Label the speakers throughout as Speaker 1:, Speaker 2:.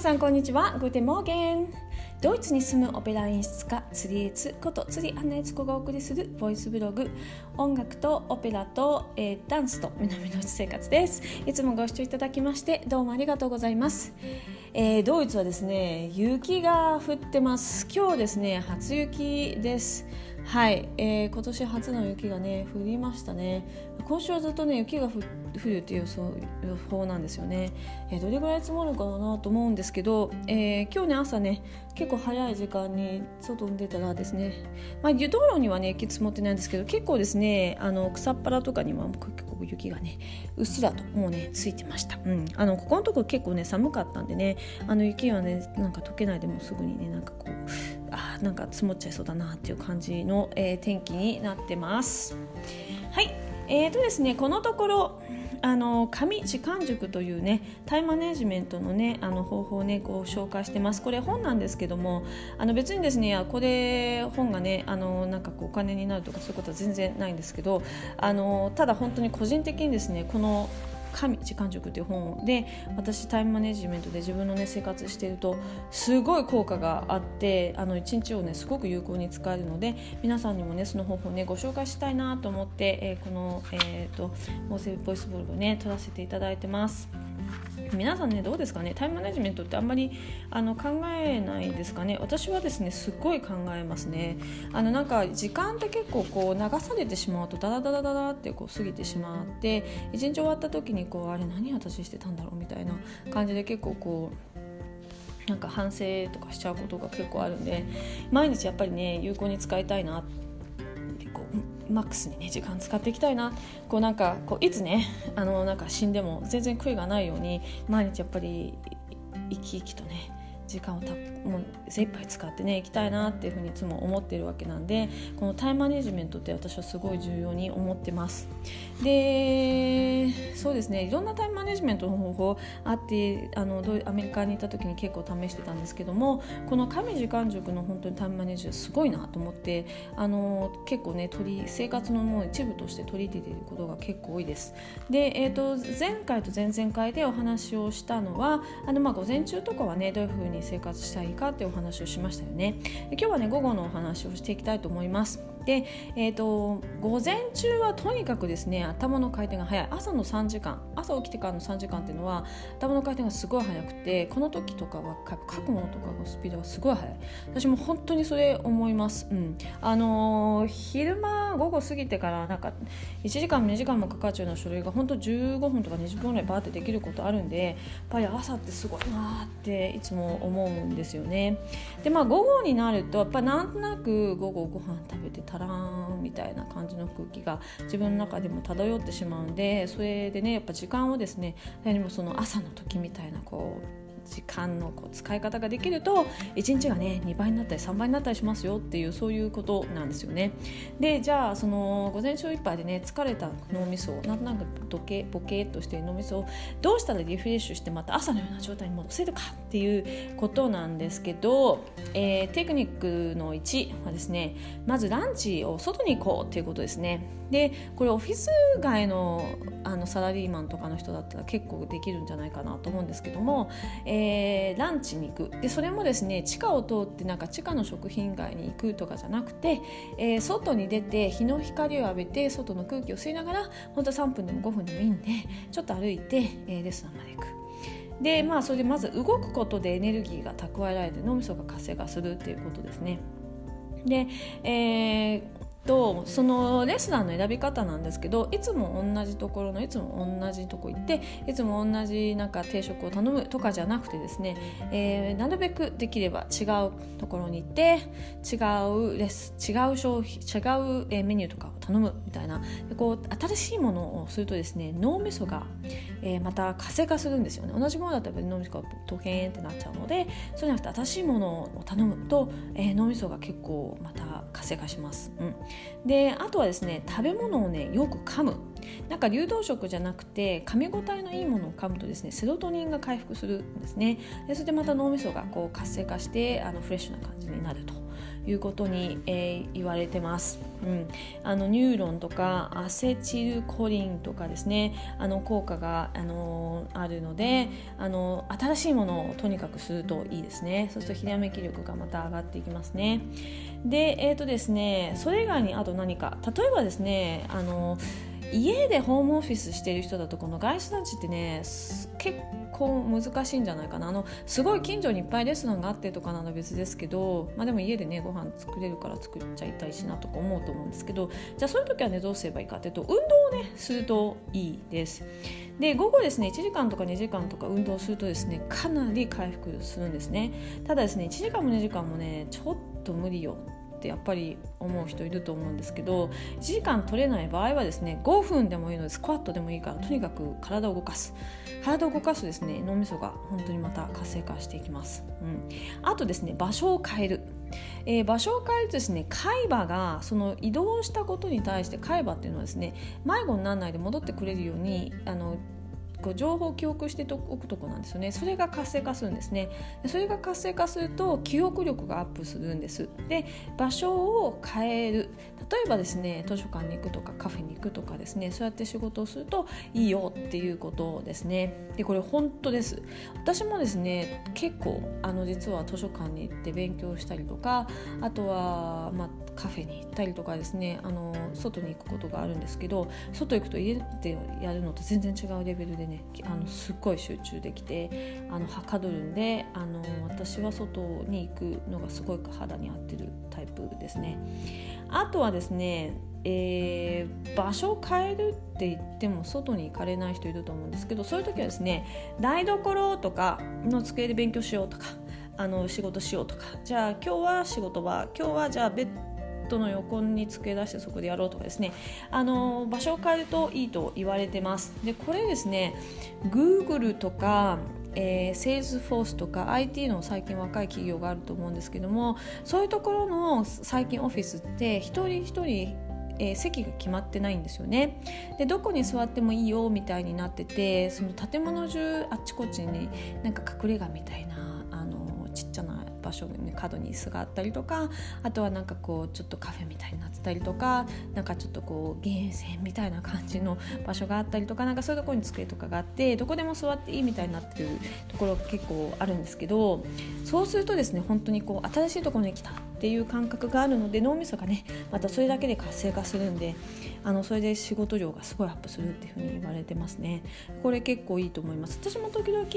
Speaker 1: 皆さんこんにちは。 Guten Morgen。ドイツに住むオペラ演出家釣りエツこと釣りアンナエツコがお送りするボイスブログ。音楽とオペラと、えー、ダンスと南の内生活です。いつもご視聴いただきましてどうもありがとうございます、えー、ドイツはですね雪が降ってます。今日ですね初雪です。はい、えー、今年初の雪がね降りましたね。今週はずっとね雪が降るっていう予想予報なんですよね、えー、どれぐらい積もるかなと思うんですけど、えー、今日ね朝ね結構早い時間に外に出たらですね、まあ、道路にはね雪積もってないんですけど結構ですねあの草っぱらとかには結構雪がねうっすらともうねついてました、うん、あのここのとこ結構ね寒かったんでねあの雪はねなんか溶けないでもすぐにねなんかこうなんか積もっちゃいそうだなっていう感じの、えー、天気になってます。はいえーとですね、このところあの紙時間塾というねタイムマネジメントのねあの方法をねご紹介してますこれ本なんですけどもあの別にですねこれ本がねあのなんかこうお金になるとかそういうことは全然ないんですけどあのただ本当に個人的にですねこの神時間塾っていう本で私タイムマネジメントで自分の、ね、生活してるとすごい効果があってあの1日をねすごく有効に使えるので皆さんにもねその方法をねご紹介したいなと思って、えー、この、えーと、モーセボイスブログをね撮らせていただいてます。皆さんねどうですかね？タイムマネジメントってあんまりあの考えないですかね？私はですねすっごい考えますね。あのなんか時間って結構こう流されてしまうとダラダラダラってこう過ぎてしまって一日終わった時にこうあれ何私してたんだろうみたいな感じで結構こうなんか反省とかしちゃうことが結構あるんで毎日やっぱりね有効に使いたいなってマックスにね時間使っていきたいな。こうなんかこういつねあのなんか死んでも全然悔いがないように毎日やっぱり生き生きとね時間をたもう精一杯使ってねいきたいなっていうふうにいつも思ってるわけなんでこのタイムマネジメントって私はすごい重要に思ってます。でそうですねいろんなタイムマネジメントの方法あってあのアメリカにいた時に結構試してたんですけどもこの神時間塾の本当にタイムマネジメントすごいなと思ってあの結構ね取り生活のもう一部として取り入れていることが結構多いです。で、えーと、前回と前々回でお話をしたのはあのまあ午前中とかはねどういうふうに生活したいかっていうお話をしましたよね。今日はね午後のお話をしていきたいと思います。で、えーと、午前中はとにかくですね頭の回転が速い。朝の3時間朝起きてからの3時間っていうのは頭の回転がすごい速くてこの時とかは書くものとかのスピードがすごい速い。私も本当にそれ思います、うん、あのー、昼間午後過ぎてからなんか1時間2時間もかかっちゃうような書類が本当15分とか20分ぐらいバーってできることあるんでやっぱり朝ってすごいなっていつも思うんですよね。でまあ午後になるとやっぱなんとなく午後ご飯食べてたらんみたいな感じの空気が自分の中でも漂ってしまうんでそれでねやっぱ時間をですね何もその朝の時みたいなこう時間のこう使い方ができると1日がね2倍になったり3倍になったりしますよっていうそういうことなんですよね。でじゃあその午前中いっぱいでね疲れた脳みそなんとなくボケボケっとしている脳みそをどうしたらリフレッシュしてまた朝のような状態に戻せるかっていうことなんですけど、えー、テクニックの1はですねまずランチを外に行こうっていうことですね。でこれオフィス街のあのサラリーマンとかの人だったら結構できるんじゃないかなと思うんですけども、えー、ランチに行くでそれもですね地下を通ってなんか地下の食品街に行くとかじゃなくて、えー、外に出て日の光を浴びて外の空気を吸いながら本当3分でも5分でもいいんでちょっと歩いて、えー、レストランまで行く。でまあそれでまず動くことでエネルギーが蓄えられて脳みそが活性化するっていうことですね。で、えーとそのレストランの選び方なんですけどいつも同じところのいつも同じとこ行っていつも同じなんか定食を頼むとかじゃなくてですね、えー、なるべくできれば違うところに行って違うレス違う商品違うえメニューとかを頼むみたいなでこう新しいものをするとですね脳みそが、えー、また活性化するんですよね同じものだったら脳みそがドケーンってなっちゃうのでそうじゃなくて新しいものを頼むと、えー、脳みそが結構また活性化します。うんであとはですね食べ物をねよく噛む。なんか流動食じゃなくて噛み応えのいいものを噛むとですねセロトニンが回復するんですね。でそれでまた脳みそがこう活性化してあのフレッシュな感じになると。いうことに、えー、言われてます、うん、あのニューロンとかアセチルコリンとかですね。あの効果が、あのー、あるのであの新しいものをとにかくするといいですね。そうするとひらめき力がまた上がっていきますね。でえっ、ー、とですねそれ以外にあと何か。例えばですねあの家でホームオフィスしてる人だとこの外出団地ってね結構難しいんじゃないかな。あのすごい近所にいっぱいレストランがあってとかなら別ですけど、まあ、でも家でねご飯作れるから作っちゃいたいしなとか思うと思うんですけどじゃあそういう時はねどうすればいいかっていうと運動をねするといいです。で午後ですね1時間とか2時間とか運動するとですねかなり回復するんですね。ただですね1時間も2時間もねちょっと無理よ。ってやっぱり思う人いると思うんですけど1時間取れない場合はですね5分でもいいのでスクワットでもいいからとにかく体を動かす。体を動かすとですね脳みそが本当にまた活性化していきます、うん、あとですね場所を変える。えー、場所を変えるとですね海馬がその移動したことに対して海馬っていうのはですね迷子にならないで戻ってくれるようにあのこう情報を記憶しておくとこなんですよね。それが活性化するんですね。でそれが活性化すると記憶力がアップするんです。で場所を変える。えばですね図書館に行くとかカフェに行くとかですねそうやって仕事をするといいよっていうことですねでこれ本当です私もですね結構あの実は図書館に行って勉強したりとかあとは、まあ、カフェに行ったりとかですねあの外に行くことがあるんですけど外行くと家でやるのと全然違うレベルでねあのすっごい集中できてあのはかどるんであの私は外に行くのがすごい肌に合ってるタイプですね。あとはですねですねえー、場所を変えるって言っても外に行かれない人いると思うんですけどそういう時はですね台所とかの机で勉強しようとかあの仕事しようとかじゃあ今日は仕事場今日はじゃあベッドの横に机出してそこでやろうとかですねあの場所を変えるといいと言われてます。でこれですね Google とかえー、セールスフォースとか IT の最近若い企業があると思うんですけどもそういうところの最近オフィスって一人一人えー、席が決まってないんですよね。でどこに座ってもいいよみたいになっててその建物中あっちこっちになんか隠れ家みたいなあのちっちゃな場所に角に椅子があったりとかあとはなんかこうちょっとカフェみたいになってたりとかなんかちょっとこう源泉みたいな感じの場所があったりとかなんかそういうところに机とかがあってどこでも座っていいみたいになってるところが結構あるんですけどそうするとですね本当にこう新しいところに来たっていう感覚があるので脳みそがねまたそれだけで活性化するんであのそれで仕事量がすごいアップするっていうふうに言われてますね。これ結構いいと思います。私も時々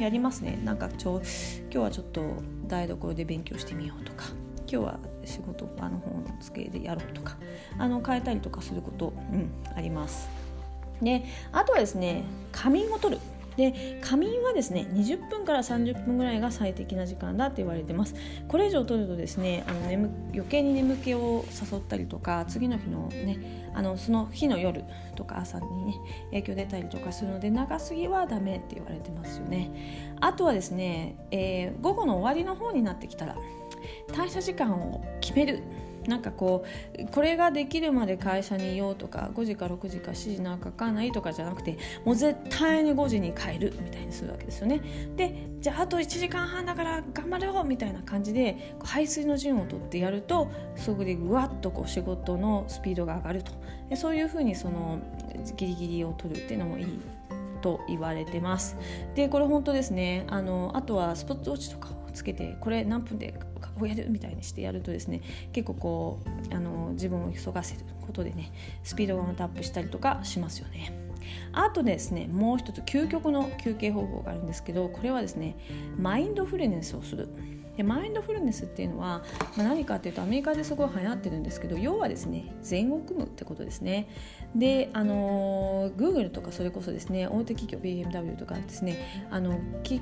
Speaker 1: やりますね。なんかちょ今日はちょっと台所で勉強してみようとか。今日は仕事場の方の机でやろうとか。あの変えたりとかすること、うん、あります。であとはですね仮眠を取る。で仮眠はですね20分から30分ぐらいが最適な時間だと言われてます。これ以上取るとですねあの眠余計に眠気を誘ったりとか次の日のねあのその日の夜とか朝にね影響出たりとかするので長すぎはダメって言われてますよね。あとはですね、えー、午後の終わりの方になってきたら退社時間を決める。なんかこうこれができるまで会社にいようとか5時か6時か7時なんかかないとかじゃなくてもう絶対に5時に帰るみたいにするわけですよね。でじゃああと1時間半だから頑張ろうみたいな感じで排水の順を取ってやるとそこでぐわっとこう仕事のスピードが上がると。でそういうふうにそのギリギリを取るっていうのもいいと言われてます。でこれ本当ですね。あのあとはスポットウォッチとかをつけてこれ何分でこうやるみたいにしてやるとですね結構こうあの自分を急がせることでねスピードがまたアップしたりとかしますよね。あとですねもう一つ究極の休憩方法があるんですけどこれはですねマインドフルネスをする。でマインドフルネスっていうのは、まあ、何かっていうとアメリカですごい流行ってるんですけど要はですね禅を組むってことですね。であの Google とかそれこそですね大手企業 BMW とかですねあの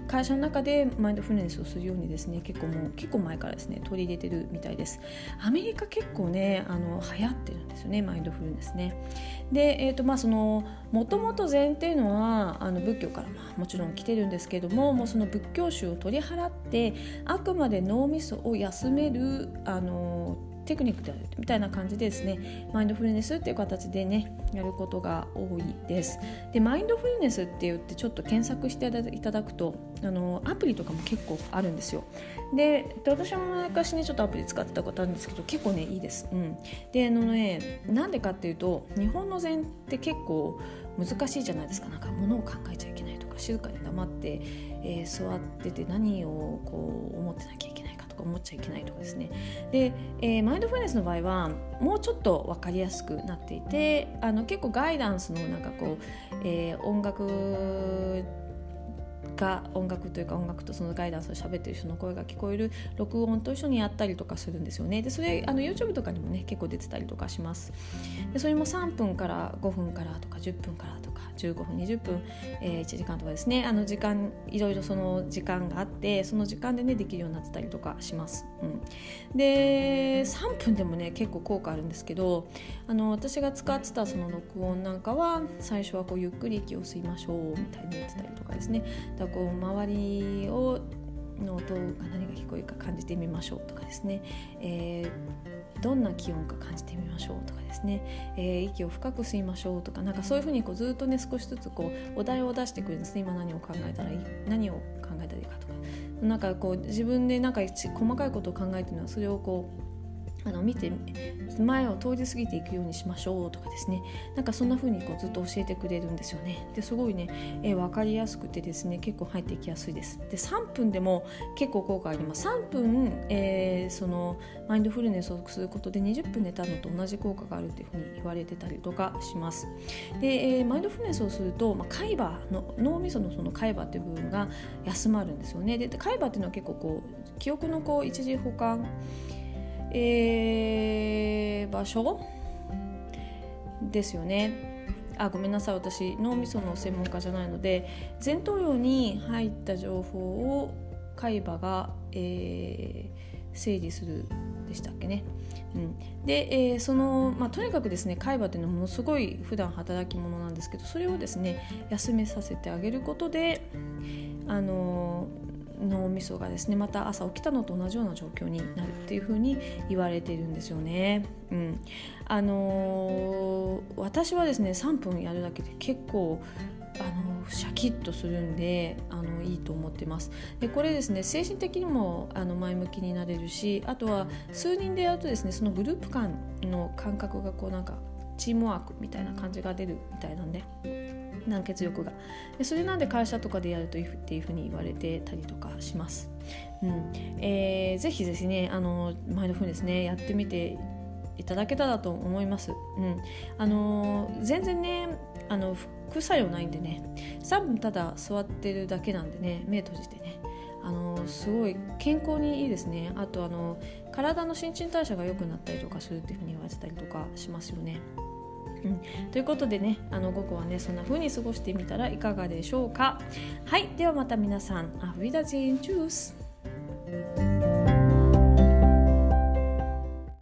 Speaker 1: 会社の中でマインドフルネスをするようにですね結構もう結構前からですね取り入れてるみたいです。アメリカ結構ねあの流行ってるんですよねマインドフルネスね。でえ、ー、とまあそのもともと禅っていうのはあの仏教からまあもちろん来てるんですけどももうその仏教宗を取り払ってあくまで脳みそを休めるあのテクニックであるみたいな感じでですねマインドフルネスっていう形でねやることが多いです。でマインドフルネスって言ってちょっと検索していただくとあのアプリとかも結構あるんですよ。で私も昔ねちょっとアプリ使ってたことあるんですけど結構ねいいです、うん、であのねなんでかっていうと日本の禅って結構難しいじゃないですか。なんか物を考えちゃいけないとか静かに黙って、えー、座ってて何をこう思ってなきゃいけないか思っちゃいけないとかですね。で、えー、マインドフルネスの場合はもうちょっと分かりやすくなっていてあの結構ガイダンスのなんかこう、えー、音楽が音楽というか音楽とそのガイダンスを喋ってる人の声が聞こえる録音と一緒にやったりとかするんですよね。でそれあの YouTube とかにもね結構出てたりとかします。でそれも3分から5分からとか10分からとか15分20分、えー、1時間とかですねあの時間いろいろその時間があってその時間でねできるようになってたりとかします、うん、で3分でもね結構効果あるんですけどあの私が使ってたその録音なんかは最初はこうゆっくり息を吸いましょうみたいに言ってたりとかですねだこう周りをの音が何が聞こえるか感じてみましょうとかですね、えー、どんな気温か感じてみましょうとかですね、えー、息を深く吸いましょうとかなんかそういうふうにこうずっとね少しずつこうお題を出してくれるんですね。今何を考えたらいい何を考えたらいいかとか。なんかこう自分でなんか細かいことを考えてるのはそれをこうあの見て前を通り過ぎていくようにしましょうとかですね。なんかそんな風にこうずっと教えてくれるんですよね。ですごいね、えー、分かりやすくてですね結構入っていきやすいです。で3分でも結構効果あります。3分、えー、そのマインドフルネスをすることで20分寝たのと同じ効果があるっていう風に言われてたりとかします。で、えー、マインドフルネスをすると、まあ、海馬の脳みそのその海馬っていう部分が休まるんですよね。で海馬っていうのは結構こう記憶のこう一時保管えー、場所？ですよね。あごめんなさい。私脳みその専門家じゃないので前頭葉に入った情報を海馬が、えー、整理するでしたっけね。うん、で、えー、その、まあ、とにかくですね海馬というのはものすごい普段働き者なんですけどそれをですね休めさせてあげることであの脳みそがですねまた朝起きたのと同じような状況になるっていうふうに言われているんですよね。うん、あのー、私はですね3分やるだけで結構あのシャキッとするんであのいいと思ってます。でこれですね精神的にもあの前向きになれるしあとは数人でやるとですねそのグループ間の感覚がこうなんかチームワークみたいな感じが出るみたいなんで。団結力が。でそれなんで会社とかでやるといいっていうふうに言われてたりとかします、うん。えー、ぜひですねあの前のふうですねやってみていただけたらと思います、うん、あの全然ねあの副作用ないんでね。3分ただ座ってるだけなんでね目閉じてね。あのすごい健康にいいですね。あとあの体の新陳代謝が良くなったりとかするっていうふうに言われてたりとかしますよね。うん、ということでねあの午後はねそんな風に過ごしてみたらいかがでしょうか。はい。ではまた皆さんアフィダジンチュース。